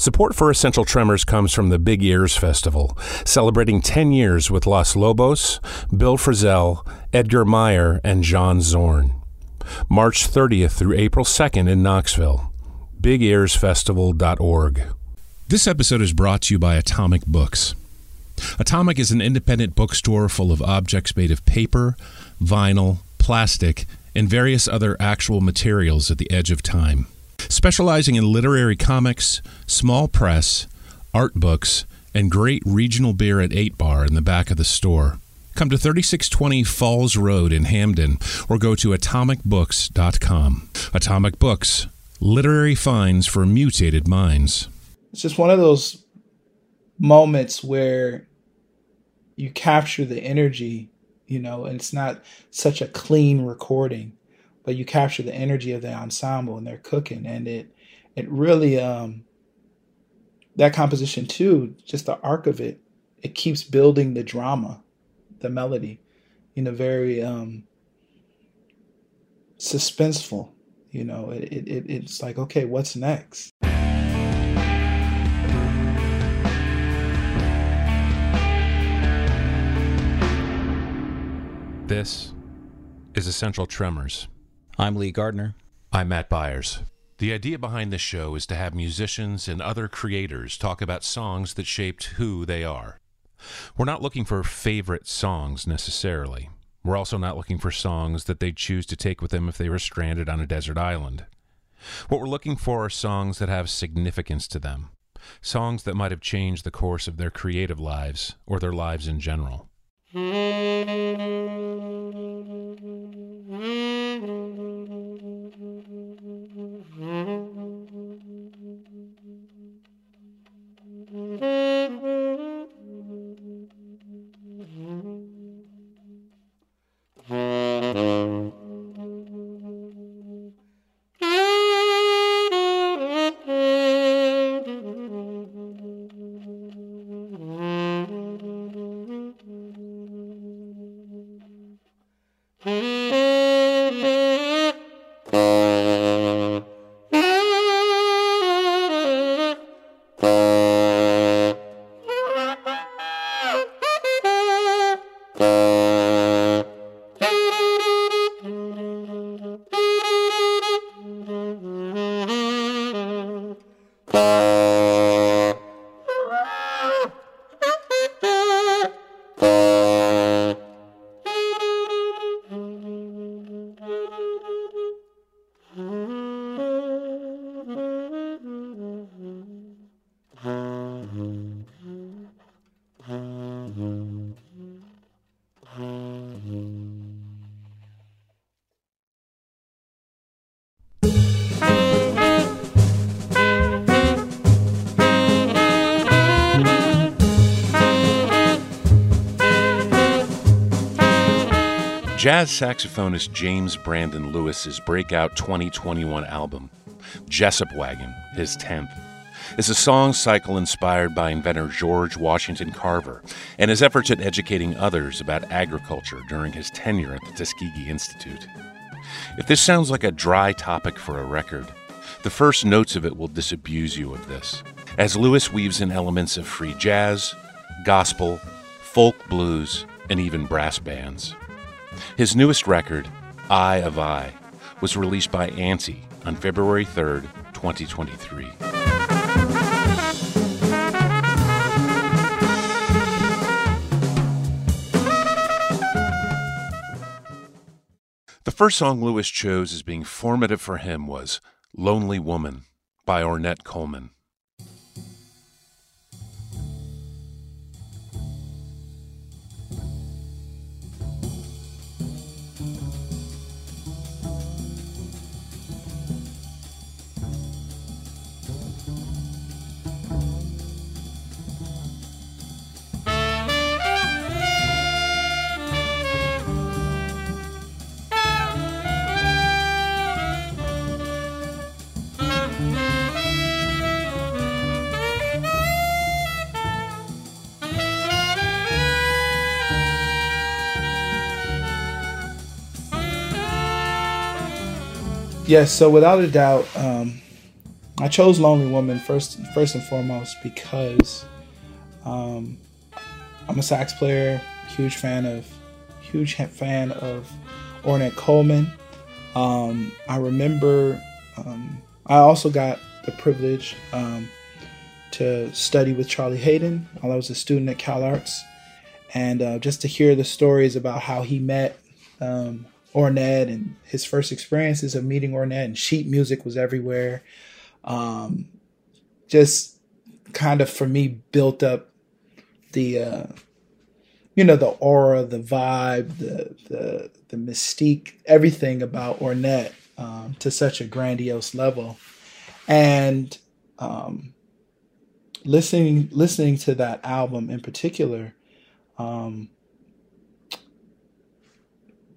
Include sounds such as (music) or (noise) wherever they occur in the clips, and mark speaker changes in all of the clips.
Speaker 1: Support for Essential Tremors comes from the Big Ears Festival, celebrating 10 years with Los Lobos, Bill Frisell, Edgar Meyer, and John Zorn. March 30th through April 2nd in Knoxville. BigEarsFestival.org. This episode is brought to you by Atomic Books. Atomic is an independent bookstore full of objects made of paper, vinyl, plastic, and various other actual materials at the edge of time specializing in literary comics, small press, art books, and great regional beer at 8 Bar in the back of the store. Come to 3620 Falls Road in Hampden or go to atomicbooks.com. Atomic Books, literary finds for mutated minds.
Speaker 2: It's just one of those moments where you capture the energy, you know, and it's not such a clean recording but you capture the energy of the ensemble and they're cooking. And it it really um that composition too just the arc of it it keeps building the drama the melody in a very um suspenseful you know it, it it's like okay what's next?
Speaker 1: This is essential tremors
Speaker 3: I'm Lee Gardner.
Speaker 1: I'm Matt Byers. The idea behind this show is to have musicians and other creators talk about songs that shaped who they are. We're not looking for favorite songs necessarily. We're also not looking for songs that they'd choose to take with them if they were stranded on a desert island. What we're looking for are songs that have significance to them, songs that might have changed the course of their creative lives or their lives in general. (laughs) subscribe Jazz saxophonist James Brandon Lewis's breakout 2021 album, Jesup Wagon, his 10th, is a song cycle inspired by inventor George Washington Carver and his efforts at educating others about agriculture during his tenure at the Tuskegee Institute. If this sounds like a dry topic for a record, the first notes of it will disabuse you of this, as Lewis weaves in elements of free jazz, gospel, folk blues, and even brass bands. His newest record, Eye of I, was released by Anti on February 3rd, 2023. The first song Lewis chose as being formative for him was Lonely Woman by Ornette Coleman.
Speaker 2: Yes, so without a doubt, um, I chose Lonely Woman first, first and foremost because um, I'm a sax player, huge fan of, huge fan of Ornette Coleman. Um, I remember um, I also got the privilege um, to study with Charlie Haden while I was a student at Cal Arts, and uh, just to hear the stories about how he met um, Ornette and his first experiences of meeting Ornette, and sheet music was everywhere. Um, just kind of for me built up the uh, you know the aura, the vibe, the the the mystique, everything about Ornette um, to such a grandiose level, and um, listening listening to that album in particular. Um,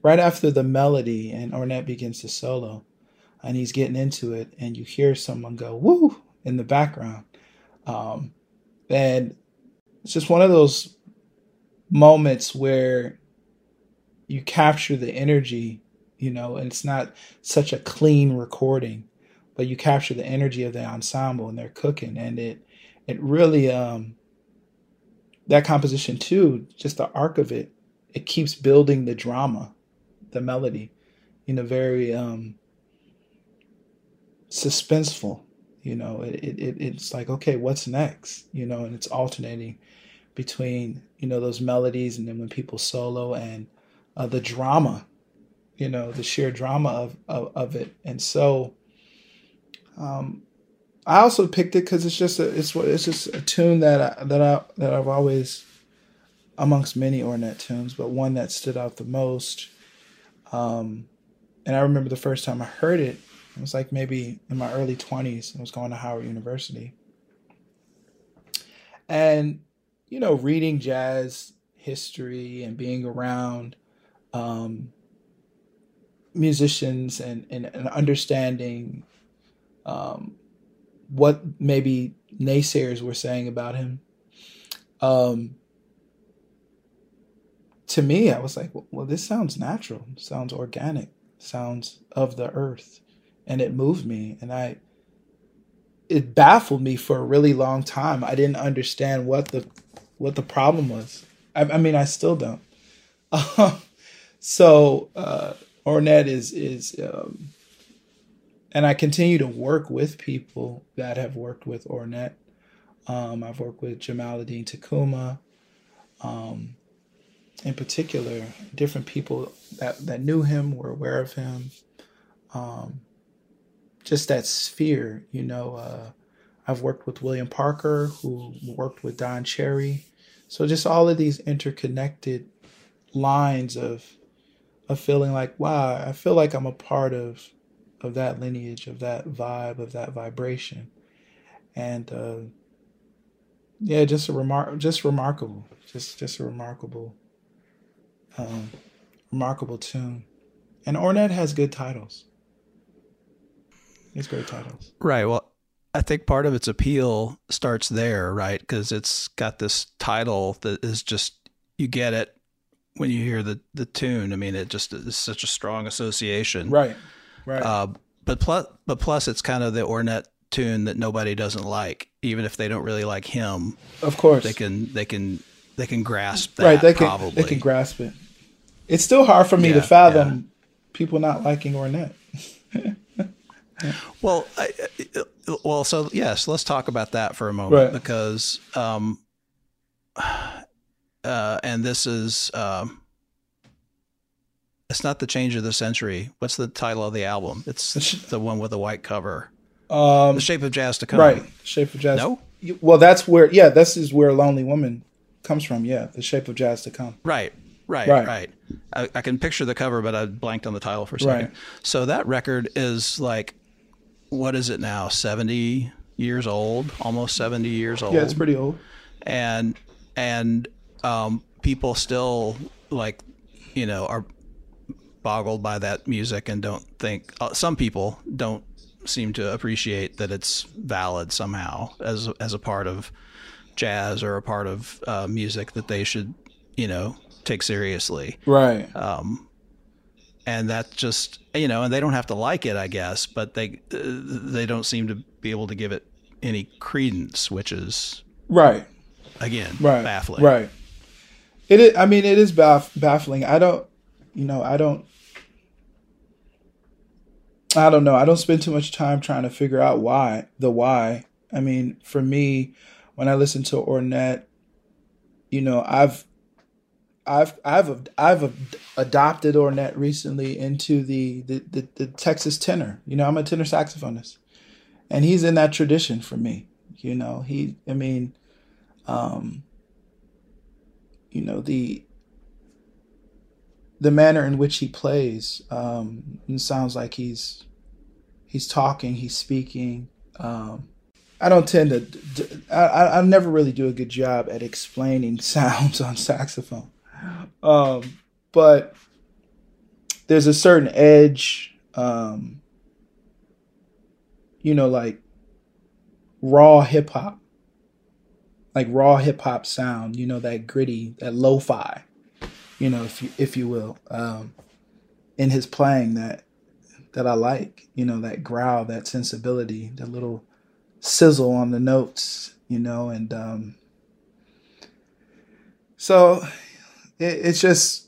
Speaker 2: right after the melody and Ornette begins to solo, and he's getting into it, and you hear someone go "woo" in the background, um, and it's just one of those moments where you capture the energy, you know, and it's not such a clean recording, but you capture the energy of the ensemble and they're cooking and it it really um that composition too, just the arc of it, it keeps building the drama, the melody in a very um suspenseful, you know, it, it it's like, okay, what's next? You know, and it's alternating between, you know, those melodies and then when people solo and uh, the drama, you know, the sheer drama of, of, of it. And so, um, I also picked it because it's just a it's what it's just a tune that I, that I that I've always amongst many Ornette tunes, but one that stood out the most. Um, and I remember the first time I heard it, it was like maybe in my early twenties. I was going to Howard University, and you know, reading jazz history and being around um, musicians and, and, and understanding um, what maybe naysayers were saying about him. Um, to me, I was like, well, this sounds natural, sounds organic, sounds of the earth. And it moved me. And I, it baffled me for a really long time. I didn't understand what the, what the problem was. I, I mean, I still don't. (laughs) so, uh, Ornette is, is, um, and I continue to work with people that have worked with Ornette. Um, I've worked with Jamaaladeen Tacuma. Um, in particular, different people that, that knew him were aware of him. Um, just that sphere, you know. Uh, I've worked with William Parker, who worked with Don Cherry. So just all of these interconnected lines of of feeling like, wow, I feel like I'm a part of of that lineage, of that vibe, of that vibration, and uh, yeah, just a remark, just remarkable, just just a remarkable, um, remarkable tune. And Ornette has good titles. It's great titles.
Speaker 3: Right. Well, I think part of its appeal starts there, right? Because it's got this title that is just you get it when you hear the the tune. I mean, it just is such a strong association.
Speaker 2: Right. Right.
Speaker 3: Uh, but plus, but plus, it's kind of the Ornette tune that nobody doesn't like, even if they don't really like him.
Speaker 2: Of course,
Speaker 3: they can they can they can grasp that.
Speaker 2: Right. They can
Speaker 3: probably.
Speaker 2: they can grasp it. It's still hard for me
Speaker 3: Yeah,
Speaker 2: to fathom
Speaker 3: yeah.
Speaker 2: people not liking Ornette. (laughs)
Speaker 3: Well, I, well, so yes, let's talk about that for a moment
Speaker 2: Right.
Speaker 3: because, um, (sighs) uh, and this is, um, it's not the change of the century. What's the title of the album? It's
Speaker 2: The
Speaker 3: one with the white cover.
Speaker 2: Um,
Speaker 3: The Shape of Jazz to Come.
Speaker 2: right. Shape of Jazz.
Speaker 3: No?
Speaker 2: Well, that's where. Yeah, this is where Lonely Woman comes from. Yeah, the Shape of Jazz to come.
Speaker 3: Right. Right,
Speaker 2: Right.
Speaker 3: right. I, I can picture the cover, but I blanked on the title for a second.
Speaker 2: Right.
Speaker 3: So that record is like, what is it now? Seventy years old, almost seventy years old.
Speaker 2: Yeah, it's pretty old.
Speaker 3: and and um, people still like you know are boggled by that music and don't think uh, some people don't seem to appreciate that it's valid somehow as as a part of jazz or a part of uh, music that they should you know take seriously
Speaker 2: Right.
Speaker 3: um, and that just you know, and they don't have to like it, I guess, but they uh, they don't seem to be able to give it any credence, which is
Speaker 2: right
Speaker 3: again
Speaker 2: right
Speaker 3: baffling.
Speaker 2: Right. It is. I mean, it is baff- baffling. I don't. You know, I don't. I don't know. I don't spend too much time trying to figure out why the why. I mean, for me, when I listen to Ornette, you know, I've I've I've I've adopted Ornette recently into the, the the, the Texas tenor. You know, I'm a tenor saxophonist, and he's in that tradition for me. You know, he. I mean, um, you know the the manner in which he plays um, sounds like he's he's talking, he's speaking. Um, I don't tend to. I I never really do a good job at explaining (laughs) sounds on saxophone. Um, but there's a certain edge, um, you know, like raw hip hop, like raw hip hop sound, you know, that gritty, that lo-fi, you know, if you if you will, um, in his playing that that I like, you know, that growl, that sensibility, that little sizzle on the notes, you know, and um, so it, it's just,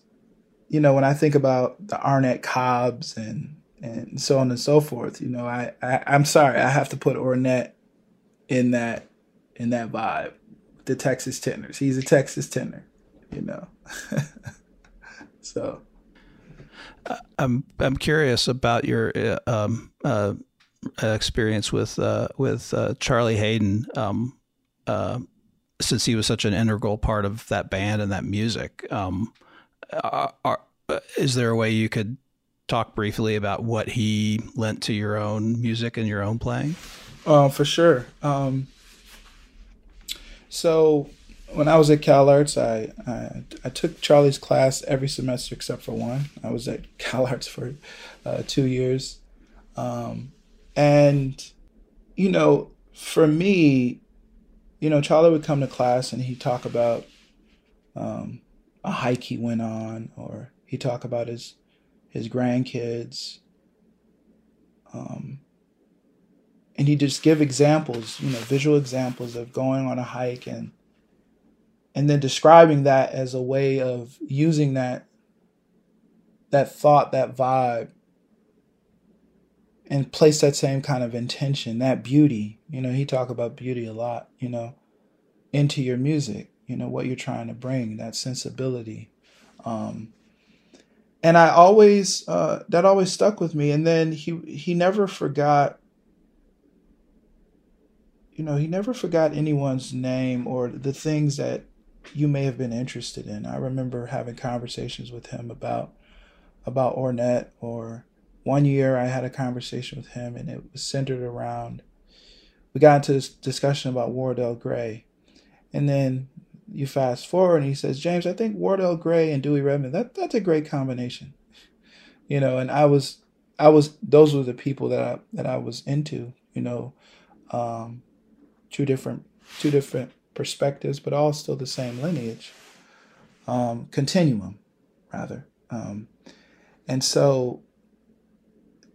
Speaker 2: you know, when I think about the Arnett Cobbs and and so on and so forth, you know, I, I I'm sorry, I have to put Ornette in that in that vibe. The Texas tenors. He's a Texas tenor, you know. (laughs) so
Speaker 3: I'm I'm curious about your uh, um, uh, experience with uh, with uh, Charlie Haden. um, uh, since he was such an integral part of that band and that music. Um, are, are, is there a way you could talk briefly about what he lent to your own music and your own playing?
Speaker 2: Uh, for sure. Um, so when I was at Cal Arts, I, I, I took Charlie's class every semester except for one. I was at (laughs) Cal Arts for uh, two years, um, and you know, for me, you know, Charlie would come to class and he'd talk about um, a hike he went on, or he'd talk about his his grandkids. Um, and he'd just give examples, you know, visual examples of going on a hike and and then describing that as a way of using that that thought, that vibe and place that same kind of intention, that beauty. You know, he talk about beauty a lot, you know, into your music, you know, what you're trying to bring, that sensibility. Um, and I always uh, that always stuck with me. And then he he never forgot you know, he never forgot anyone's name or the things that you may have been interested in. I remember having conversations with him about about Ornette or one year I had a conversation with him and it was centered around we got into this discussion about Wardell Gray. And then you fast forward and he says, James, I think Wardell Gray and Dewey Redman, that that's a great combination. You know, and I was I was those were the people that I that I was into, you know. Um, two different two different perspectives, but all still the same lineage, um, continuum, rather. Um, and so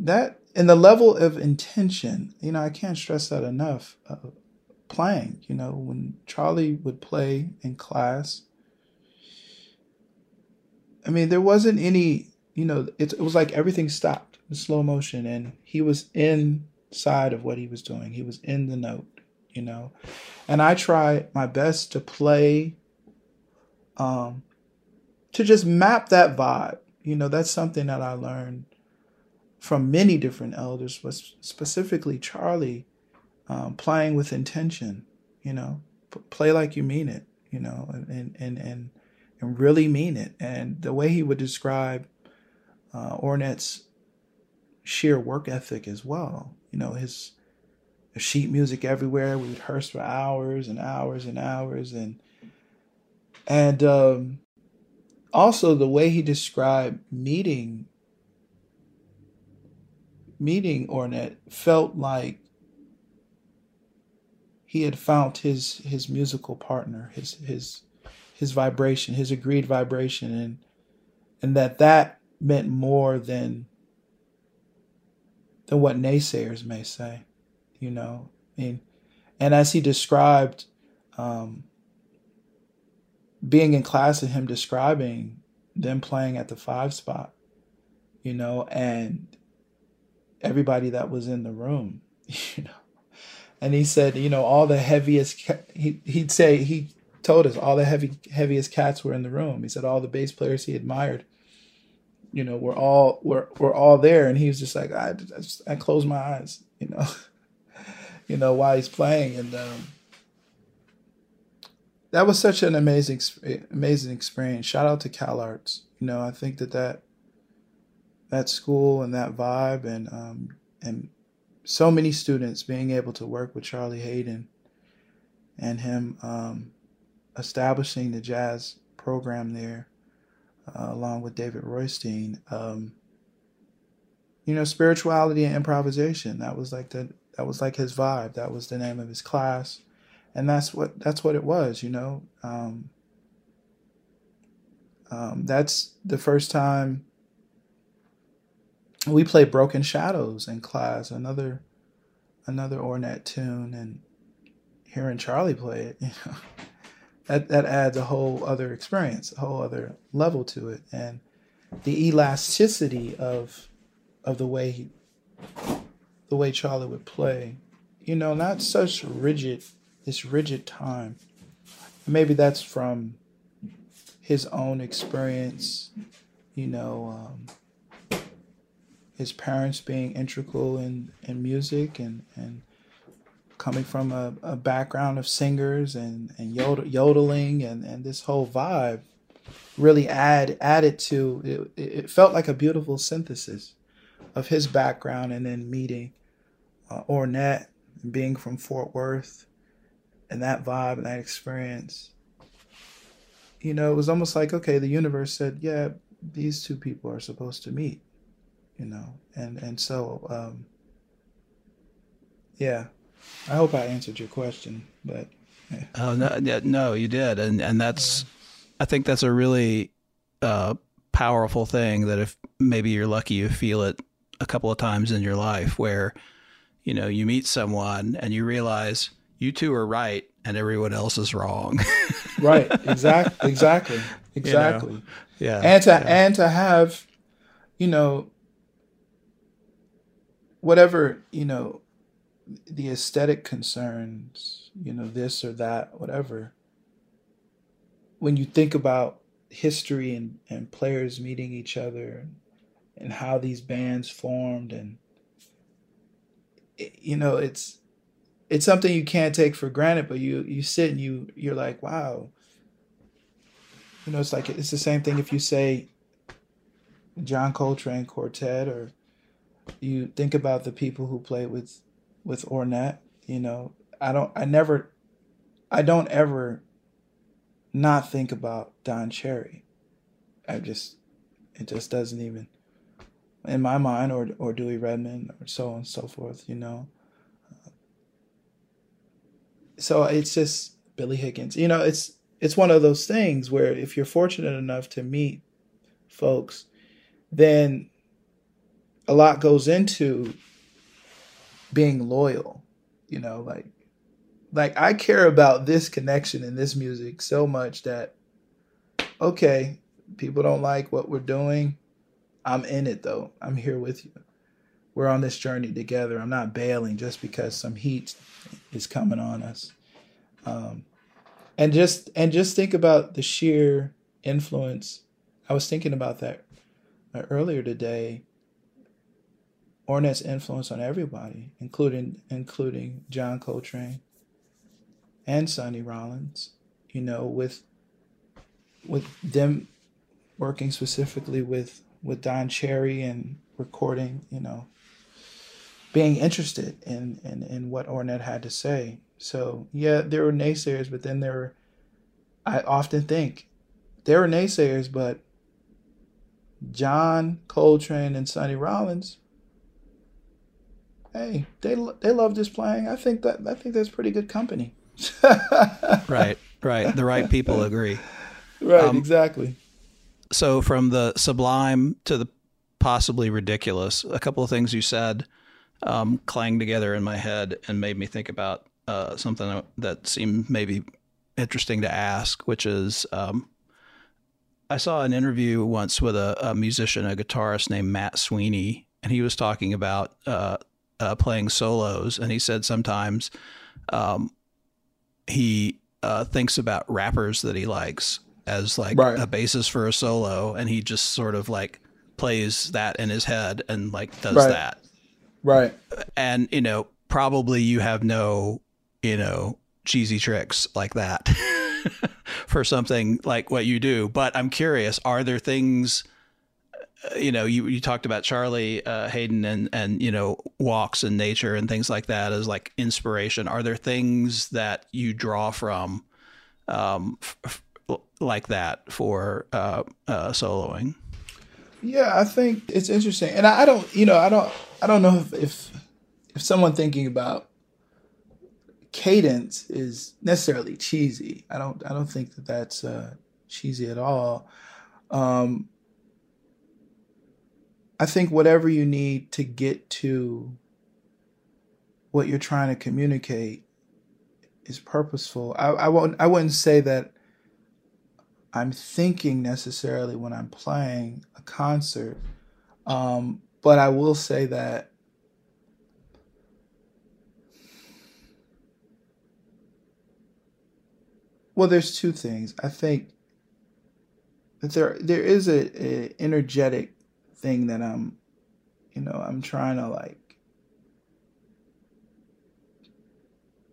Speaker 2: that in the level of intention, you know, I can't stress that enough. Uh, playing, you know, when Charlie would play in class, I mean, there wasn't any, you know, it, it was like everything stopped in slow motion, and he was inside of what he was doing. He was in the note you know. And I try my best to play um to just map that vibe. You know, that's something that I learned from many different elders, but specifically Charlie, um, playing with intention, you know, P- play like you mean it, you know, and, and, and, and really mean it. And the way he would describe uh, Ornette's sheer work ethic as well, you know, his, sheet music everywhere. We rehearse for hours and hours and hours, and and um, also the way he described meeting meeting Ornette felt like he had found his his musical partner, his his his vibration, his agreed vibration, and and that that meant more than than what naysayers may say. You know, I mean, and as he described um, being in class and him describing them playing at the five spot, you know, and everybody that was in the room, (laughs) you know. And he said, you know, all the heaviest, he, he'd say, he told us all the heavy, heaviest cats were in the room. He said all the bass players he admired, you know, were all, were, were all there. And he was just like, I, I, just, I closed my eyes, you know, (laughs) you know, while he's playing. And, um, that was such an amazing, amazing experience. Shout out to Cal Arts. You know, I think that that that school and that vibe and um, and so many students being able to work with Charlie Haden and him um, establishing the jazz program there uh, along with David Roitstein. Um, you know, spirituality and improvisation. That was like the that was like his vibe. That was the name of his class and that's what that's what it was, you know. Um, um, that's the first time we play Broken Shadows in class, another another Ornette tune, and hearing Charlie play it, (laughs) you know, that that adds a whole other experience, a whole other level to it, and the elasticity of of the way he, the way Charlie would play, you know, not such rigid this rigid time. Maybe that's from his own experience, you know, um, his parents being integral in, in music and, and coming from a, a background of singers and, and yodel, yodeling and, and this whole vibe really add added to it, it felt like a beautiful synthesis of his background and then meeting uh, Ornette being from Fort Worth and that vibe and that experience, you know, it was almost like, okay, the universe said, yeah, these two people are supposed to meet, you know, and and so, um, yeah, I hope I answered your question, but.
Speaker 3: Yeah. (laughs) Oh no, no, you did, and and that's, I think that's a really uh, powerful thing that if maybe you're lucky, you feel it a couple of times in your life where, you know, you meet someone and you realize you two are right and everyone else is wrong. (laughs)
Speaker 2: right. Exactly. Exactly. Exactly. You know?
Speaker 3: Yeah.
Speaker 2: And to
Speaker 3: yeah.
Speaker 2: and to have, you know, whatever you know, the aesthetic concerns, you know, this or that, whatever. When you think about history and, and players meeting each other and, how these bands formed and you know it's it's something you can't take for granted, but you you sit and you you're like, wow. You know, it's like it's the same thing if you say John Coltrane quartet or you think about the people who played with with Ornette, you know, I don't I never I don't ever not think about Don Cherry. I just it just doesn't even in my mind or or Dewey Redman or so on and so forth, you know so it's just Billy Higgins. You know, it's it's one of those things where if you're fortunate enough to meet folks, then a lot goes into being loyal. You know, like like I care about this connection and this music so much that okay, people don't like what we're doing. I'm in it though. I'm here with you. We're on this journey together. I'm not bailing just because some heat is coming on us. Um, and just and just think about the sheer influence. I was thinking about that uh, earlier today. Ornette's influence on everybody, including including John Coltrane and Sonny Rollins. You know, with with them working specifically with with Don Cherry and recording, you know, being interested in, in, in what Ornette had to say. So yeah, there were naysayers, but then there were I often think there were naysayers, but John Coltrane and Sonny Rollins, hey, they they love this playing. I think that I think that's pretty good company. (laughs)
Speaker 3: right, right. The right people agree.
Speaker 2: Right, um, exactly.
Speaker 3: So from the sublime to the possibly ridiculous. A couple of things you said um, clanged together in my head and made me think about uh, something that seemed maybe interesting to ask, which is um, I saw an interview once with a, a, musician, a guitarist named Matt Sweeney, and he was talking about uh, uh, playing solos, and he said sometimes um, he uh, thinks about rappers that he likes as like right. a basis for a solo, and he just sort of like plays that in his head and like does
Speaker 2: right.
Speaker 3: that.
Speaker 2: Right.
Speaker 3: And you know, probably you have no, you know, cheesy tricks like that (laughs) for something like what you do. But I'm curious, are there things? You know, you, you talked about Charlie uh, Haden and and you know walks in nature and things like that as like inspiration. Are there things that you draw from, um, f- like that for uh, uh, soloing?
Speaker 2: Yeah, I think it's interesting, and I, I don't, you know, I don't, I don't know if, if if someone thinking about cadence is necessarily cheesy. I don't, I don't think that that's uh, cheesy at all. Um, I think whatever you need to get to what you're trying to communicate is purposeful. I, I won't, I wouldn't say that I'm thinking necessarily when I'm playing a concert. Um, but I will say that well, there's two things. I think that there there is a, a energetic thing that I'm, you know, I'm trying to like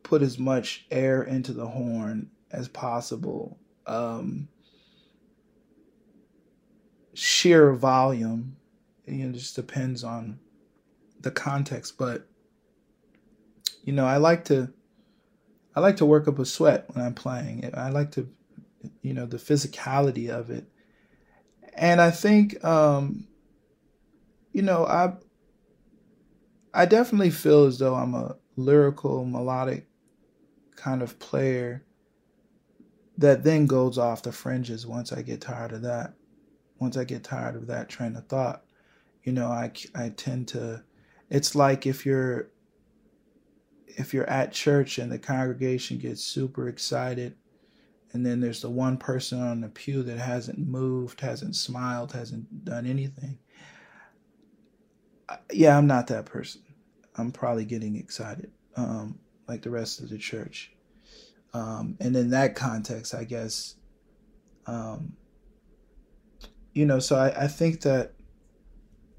Speaker 2: put as much air into the horn as possible. Um, sheer volume. You know, just depends on the context. But you know, I like to I like to work up a sweat when I'm playing. I like to, you know, the physicality of it. And I think, um, you know, I I definitely feel as though I'm a lyrical, melodic kind of player that then goes off the fringes once I get tired of that once I get tired of that train of thought, you know, I, I tend to, it's like if you're, if you're at church and the congregation gets super excited and then there's the one person on the pew that hasn't moved, hasn't smiled, hasn't done anything. Yeah, I'm not that person. I'm probably getting excited, um, like the rest of the church. Um, and in that context, I guess, um, you know, so I, I think that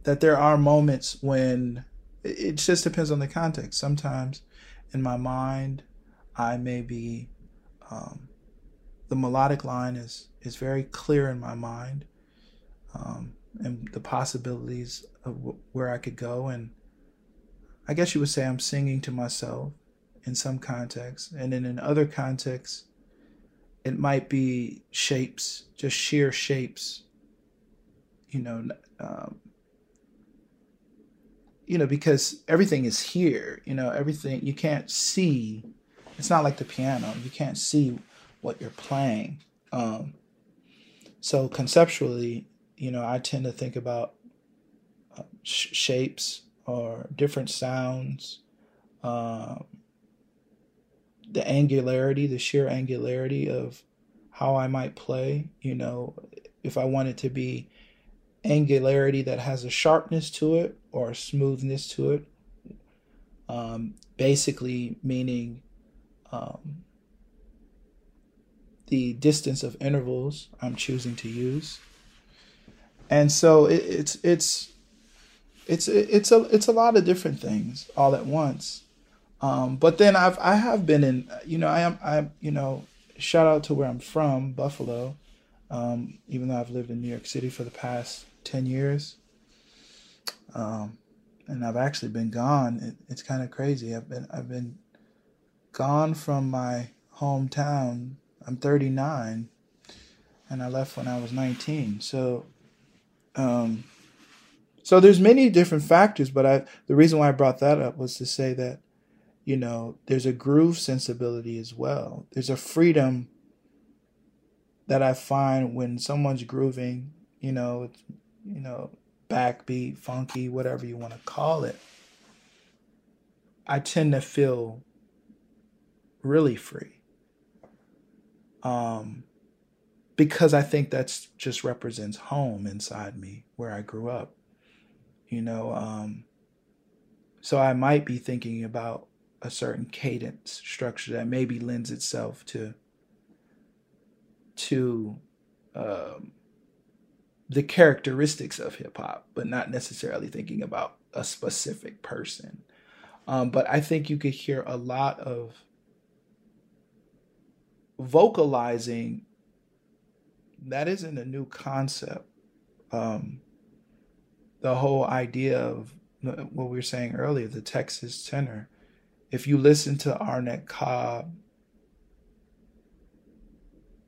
Speaker 2: that there are moments when it just depends on the context. Sometimes in my mind, I may be um, the melodic line is is very clear in my mind, um, and the possibilities of where I could go. And I guess you would say I'm singing to myself in some contexts, and then in other contexts, it might be shapes, just sheer shapes you know, um, you know, because everything is here. You know, everything you can't see. It's not like the piano. You can't see what you're playing. Um, so conceptually, you know, I tend to think about uh, sh- shapes or different sounds, um, the angularity, the sheer angularity of how I might play. You know, if I want it to be angularity that has a sharpness to it or smoothness to it. Um, basically, meaning um, the distance of intervals I'm choosing to use. And so it, it's it's it's it's a it's a lot of different things all at once. Um, but then I've I have been in you know I am I you know shout out to where I'm from Buffalo, um, even though I've lived in New York City for the past 10 years. Um, and I've actually been gone. It, it's kind of crazy. I've been I've been gone from my hometown. I'm 39, and I left when I was 19. So, um, so there's many different factors. But I the reason why I brought that up was to say that, you know, there's a groove sensibility as well. There's a freedom that I find when someone's grooving. You know, you know, backbeat, funky, whatever you want to call it, I tend to feel really free. Um, because I think that's just represents home inside me where I grew up. You know, um, so I might be thinking about a certain cadence structure that maybe lends itself to to um, the characteristics of hip hop, but not necessarily thinking about a specific person. Um, but I think you could hear a lot of vocalizing. That isn't a new concept. Um, the whole idea of what we were saying earlier, the Texas tenor. If you listen to Arnett Cobb,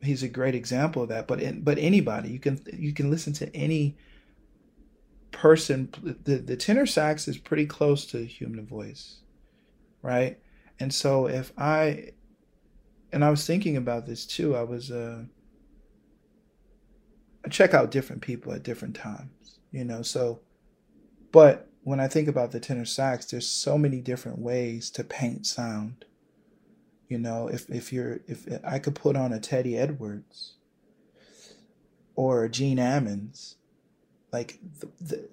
Speaker 2: he's a great example of that. But in, but anybody, you can you can listen to any person. The the tenor sax is pretty close to human voice, right? And so if I, and I was thinking about this too. I was uh, I check out different people at different times, you know. So, but when I think about the tenor sax, there's so many different ways to paint sound. You know, if if you're if I could put on a Teddy Edwards or a Gene Ammons, like the, the,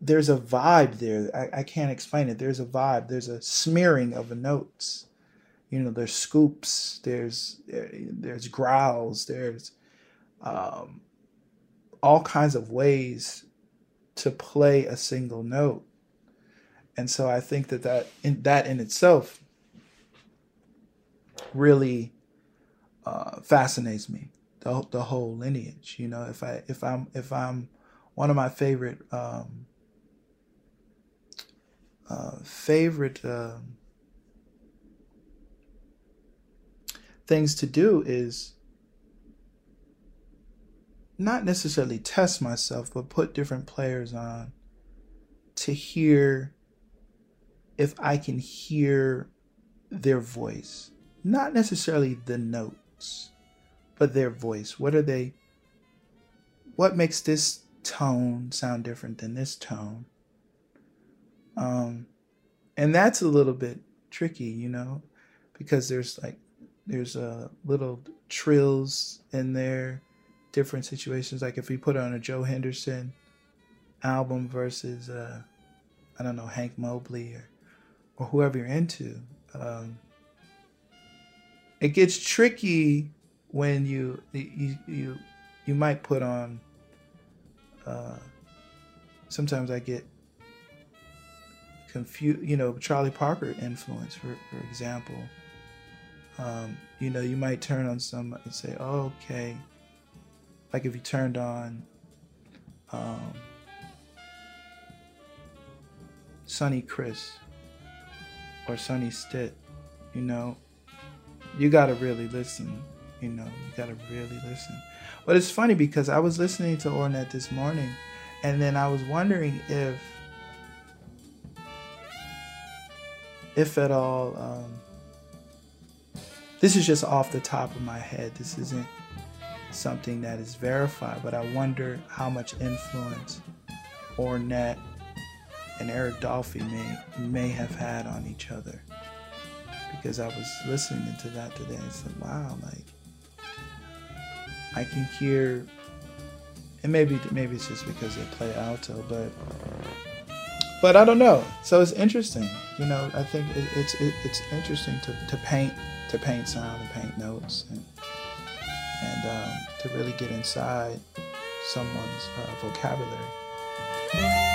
Speaker 2: there's a vibe there. I, I can't explain it. There's a vibe. There's a smearing of the notes. You know, there's scoops. There's there's growls. There's um, all kinds of ways to play a single note. And so I think that that in, that in itself really uh, fascinates me. The the whole lineage, you know. If I if I'm if I'm one of my favorite um, uh, favorite uh, things to do is not necessarily test myself, but put different players on to hear if I can hear their voice. Not necessarily the notes, but their voice. What are they? What makes this tone sound different than this tone? Um, and that's a little bit tricky, you know, because there's like there's a uh, little trills in there different situations. Like if we put on a Joe Henderson album versus uh, I don't know Hank Mobley or or whoever you're into, um, it gets tricky when you you you you might put on. Uh, sometimes I get confused. You know, Charlie Parker influence, for for example. Um, you know, you might turn on some and say, oh, "Okay, like if you turned on um, Sonny Criss or Sonny Stitt, you know, you gotta really listen. You know, you gotta really listen. But it's funny because I was listening to Ornette this morning, and then I was wondering if, if at all, um, this is just off the top of my head. This isn't something that is verified, but I wonder how much influence Ornette and Eric Dolphy may may have had on each other. Because I was listening to that today and said, wow, like I can hear and maybe maybe it's just because they play alto, but but I don't know. So it's interesting, you know. I think it, it's it, it's interesting to, to paint to paint sound and paint notes and and um, to really get inside someone's uh, vocabulary.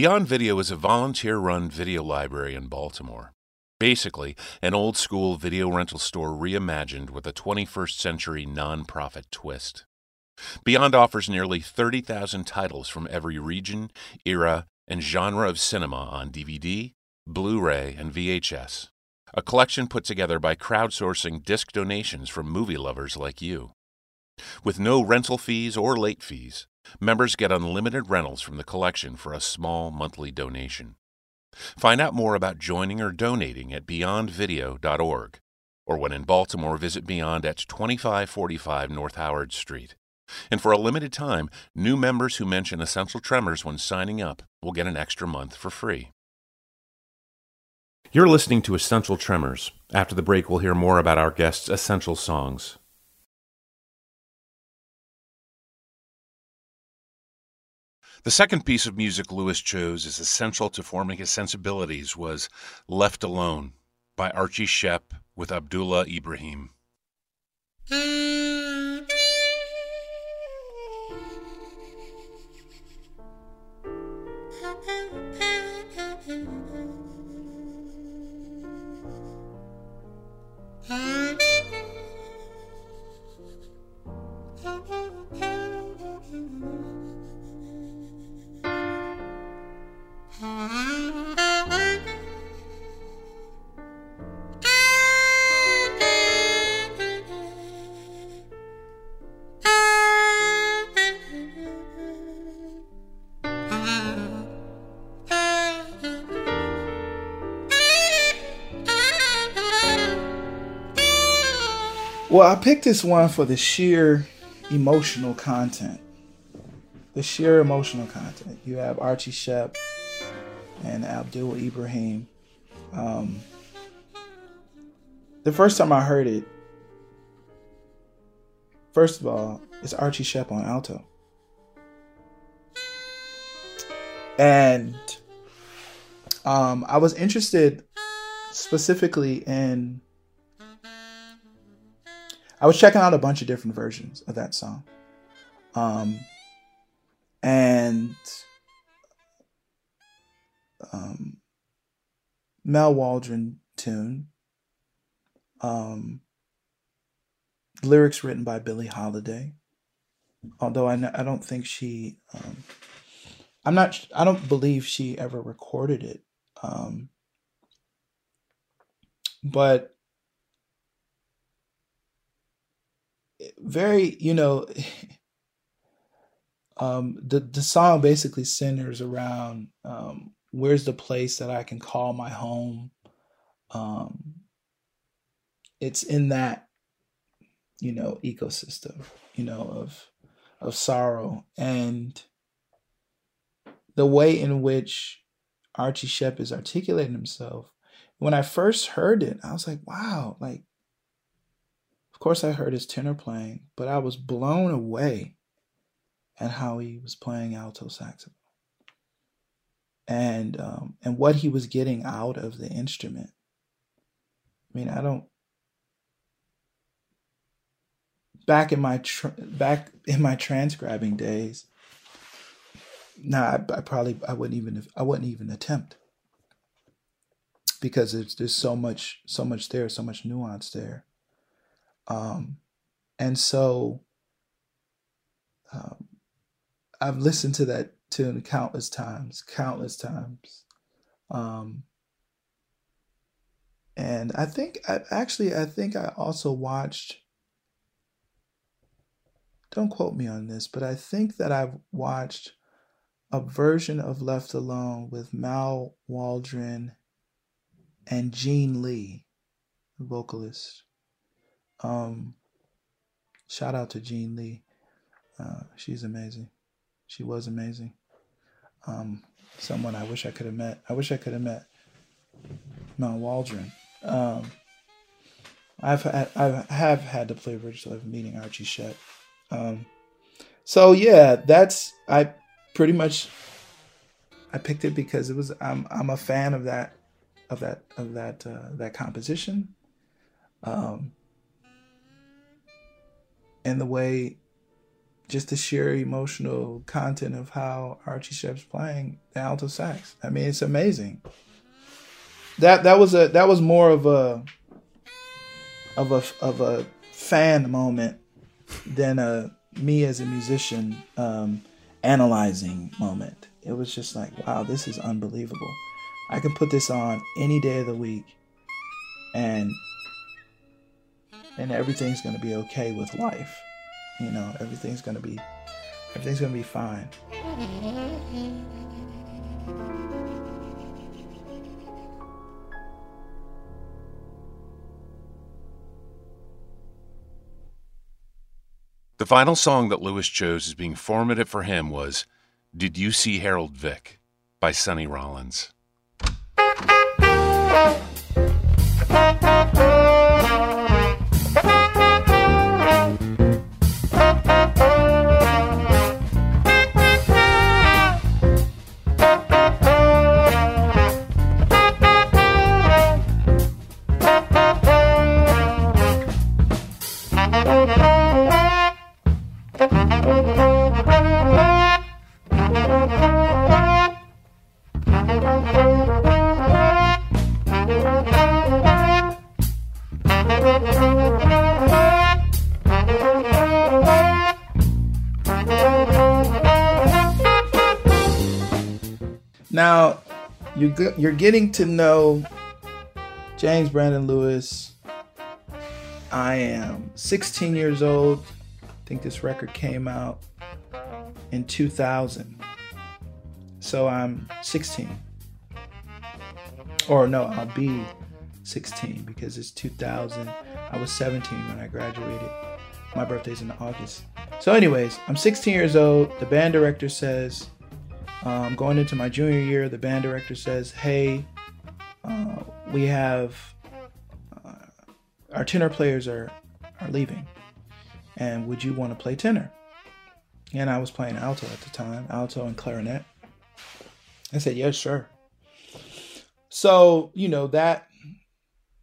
Speaker 1: Beyond Video is a volunteer run video library in Baltimore. Basically, an old school video rental store reimagined with a 21st century nonprofit twist. Beyond offers nearly 30,000 titles from every region, era, and genre of cinema on DVD, Blu ray, and VHS. A collection put together by crowdsourcing disc donations from movie lovers like you. With no rental fees or late fees, members get unlimited rentals from the collection for a small monthly donation. Find out more about joining or donating at beyondvideo.org, or when in Baltimore, visit Beyond at 2545 North Howard Street. And for a limited time, new members who mention Essential Tremors when signing up will get an extra month for free. You're listening to Essential Tremors. After the break, we'll hear more about our guests' essential songs. The second piece of music Lewis chose as essential to forming his sensibilities was Left Alone by Archie Shepp with Abdullah Ibrahim. (laughs)
Speaker 2: Well, I picked this one for the sheer emotional content. The sheer emotional content. You have Archie Shepp and Abdul Ibrahim. Um, the first time I heard it, first of all, it's Archie Shepp on alto. And um, I was interested specifically in I was checking out a bunch of different versions of that song. Um, and um, Mal Waldron tune. Um, lyrics written by Billie Holiday. Although I, I don't think she, um, I'm not, I don't believe she ever recorded it. Um, but very, you know, (laughs) um, the the song basically centers around um, where's the place that I can call my home. Um, it's in that, you know, ecosystem, you know, of of sorrow and the way in which Archie Shepp is articulating himself. When I first heard it, I was like, wow, like of course, I heard his tenor playing, but I was blown away at how he was playing alto saxophone and um, and what he was getting out of the instrument. I mean, I don't. Back in my tr- back in my transcribing days, nah, I, I probably I wouldn't even I wouldn't even attempt because there's so much so much there, so much nuance there. Um, and so um, I've listened to that tune countless times, countless times. Um, and I think I actually I think I also watched don't quote me on this, but I think that I've watched a version of Left Alone with Mal Waldron and Jeanne Lee, the vocalist. Um, shout out to Jeanne Lee. Uh, she's amazing. She was amazing. Um, someone I wish I could have met. I wish I could have met Mal Waldron. Um, I've had, I have had the privilege of meeting Archie Shepp. Um, so yeah, that's I pretty much I picked it because it was I'm I'm a fan of that of that of that uh, that composition. Um, and the way just the sheer emotional content of how Archie Shepp's playing the alto sax. I mean, it's amazing. that that was a that was more of a of a of a fan moment than a me as a musician um, analyzing moment. It was just like, wow, this is unbelievable. I can put this on any day of the week, and and everything's gonna be okay with life. You know, everything's gonna be everything's gonna be fine.
Speaker 1: The final song that Lewis chose as being formative for him was Did You See Harold Vick by Sonny Rollins.
Speaker 2: You you're getting to know James Brandon Lewis. I am 16 years old. I think this record came out in 2000. So I'm 16. Or no, I'll be 16 because it's 2000. I was 17 when I graduated. My birthday's in August. So, anyways, I'm 16 years old. The band director says, um, going into my junior year, the band director says, "Hey, uh, we have uh, our tenor players are are leaving, and would you want to play tenor?" And I was playing alto at the time, alto and clarinet. I said, "Yes, sure." So you know that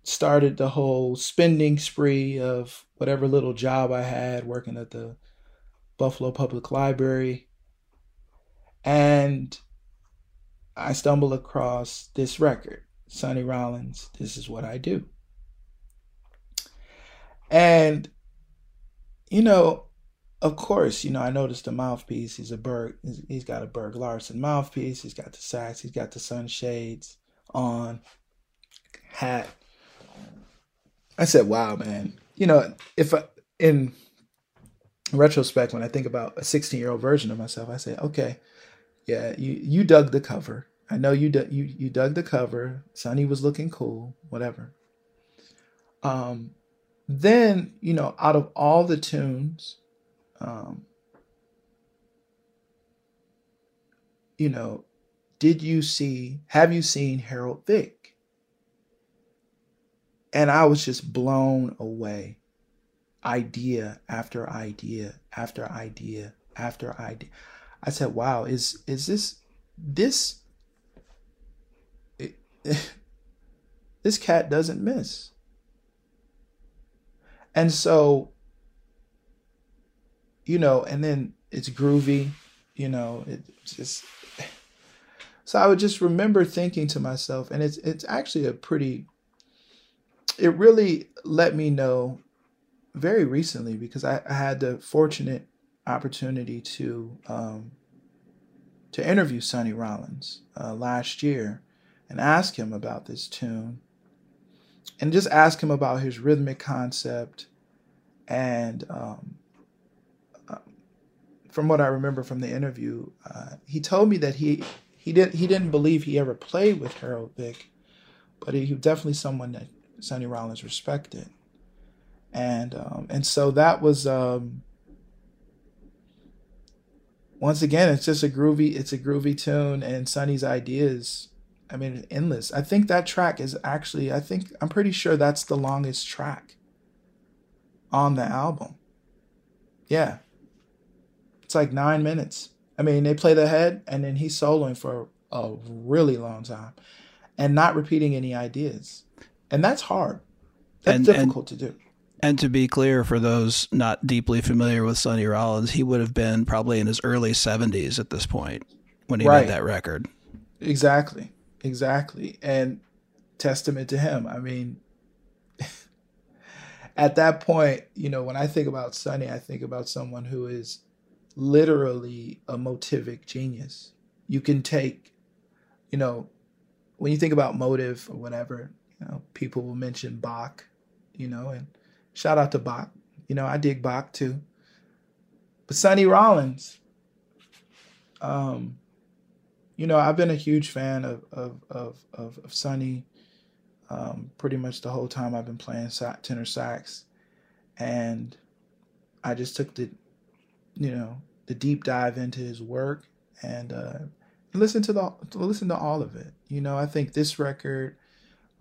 Speaker 2: started the whole spending spree of whatever little job I had working at the Buffalo Public Library and I stumbled across this record, Sonny Rollins, This Is What I Do. And, you know, of course, you know, I noticed the mouthpiece. He's a Berg, he's got a Berg Larsen mouthpiece. He's got the sax. He's got the sunshades on, hat. I said, wow, man. You know, if I, in retrospect, when I think about a 16 year old version of myself, I say, okay, yeah, you you dug the cover. I know you you you dug the cover. Sonny was looking cool, whatever. Um, then you know, out of all the tunes, um, you know, did you see? Have you seen Harold Vick? And I was just blown away. Idea after idea after idea after idea. I said, "Wow, is is this this (laughs) this cat doesn't miss." And so, you know, and then it's groovy, you know, it's just so I would just remember thinking to myself, and it's it's actually a pretty it really let me know very recently because I, I had the fortunate opportunity to um, to interview Sonny Rollins uh, last year and ask him about this tune and just ask him about his rhythmic concept and um, uh, from what I remember from the interview, uh, he told me that he he didn't he didn't believe he ever played with Harold Vick, but he, he was definitely someone that Sonny Rollins respected, and um, and so that was um, once again, it's just a groovy, it's a groovy tune, and Sonny's ideas, I mean, endless. I think that track is actually, I think, I'm pretty sure that's the longest track on the album. Yeah. It's like nine minutes. I mean, they play the head, and then he's soloing for a really long time and not repeating any ideas. And that's hard. That's and, difficult and, to do.
Speaker 3: And to be clear, for those not deeply familiar with Sonny Rollins, he would have been probably in his early 70s at this point when he right. made that record.
Speaker 2: Exactly. Exactly. And testament to him. I mean, (laughs) at that point, you know, when I think about Sonny, I think about someone who is literally a motivic genius. You can take, you know, when you think about motive or whatever, you know, people will mention Bach, you know, and shout out to Bach. You know, I dig Bach too. But Sonny Rollins, um, you know, I've been a huge fan of of of of, of Sonny um, pretty much the whole time I've been playing tenor sax, and I just took the, you know, the deep dive into his work and uh, listen to the listen to all of it. You know, I think this record,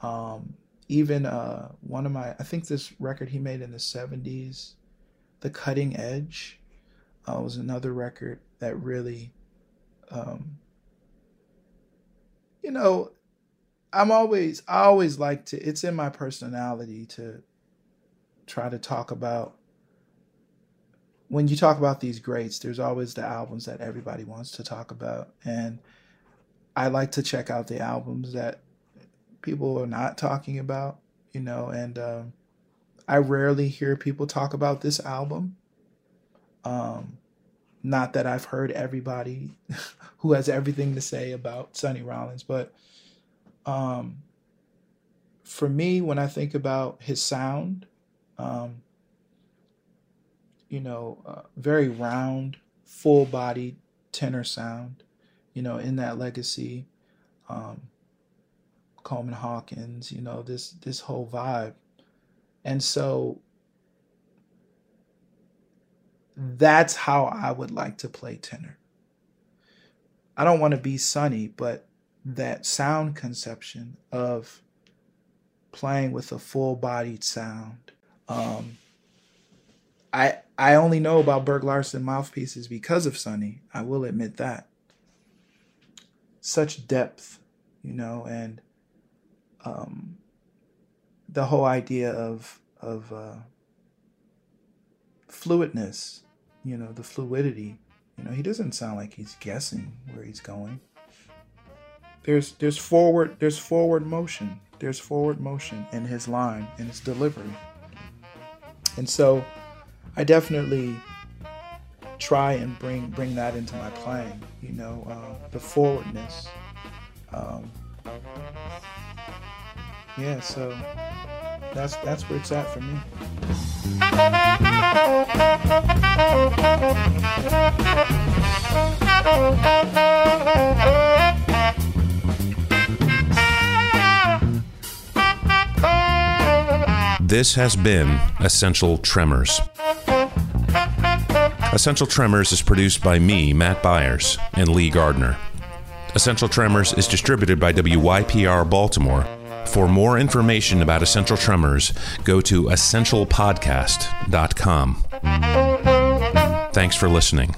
Speaker 2: um, even uh, one of my, I think this record he made in the '70s, "The Cutting Edge," uh, was another record that really, um, you know, I'm always I always like to it's in my personality to try to talk about when you talk about these greats, there's always the albums that everybody wants to talk about. And I like to check out the albums that people are not talking about, you know, and um, I rarely hear people talk about this album. Um, not that I've heard everybody (laughs) who has everything to say about Sonny Rollins, but um, for me, when I think about his sound, um, you know, uh, very round, full bodied tenor sound, you know, in that legacy, um, Coleman Hawkins, you know, this this whole vibe. And so that's how I would like to play tenor. I don't want to be Sonny, but that sound conception of playing with a full bodied sound. Um, I I only know about Berg Larsen mouthpieces because of Sonny. I will admit that. Such depth, you know, and um, the whole idea of of uh, fluidness, you know, the fluidity. You know, he doesn't sound like he's guessing where he's going. There's there's forward there's forward motion. There's forward motion in his line in his delivery. And so i definitely try and bring bring that into my playing you know uh, the forwardness. Um, yeah so that's that's where it's at for me
Speaker 1: This has been Essential Tremors. Essential Tremors is produced by me, Matt Byers, and Lee Gardner. Essential Tremors is distributed by WYPR Baltimore. For more information about Essential Tremors, go to essentialpodcast.com. Thanks for listening.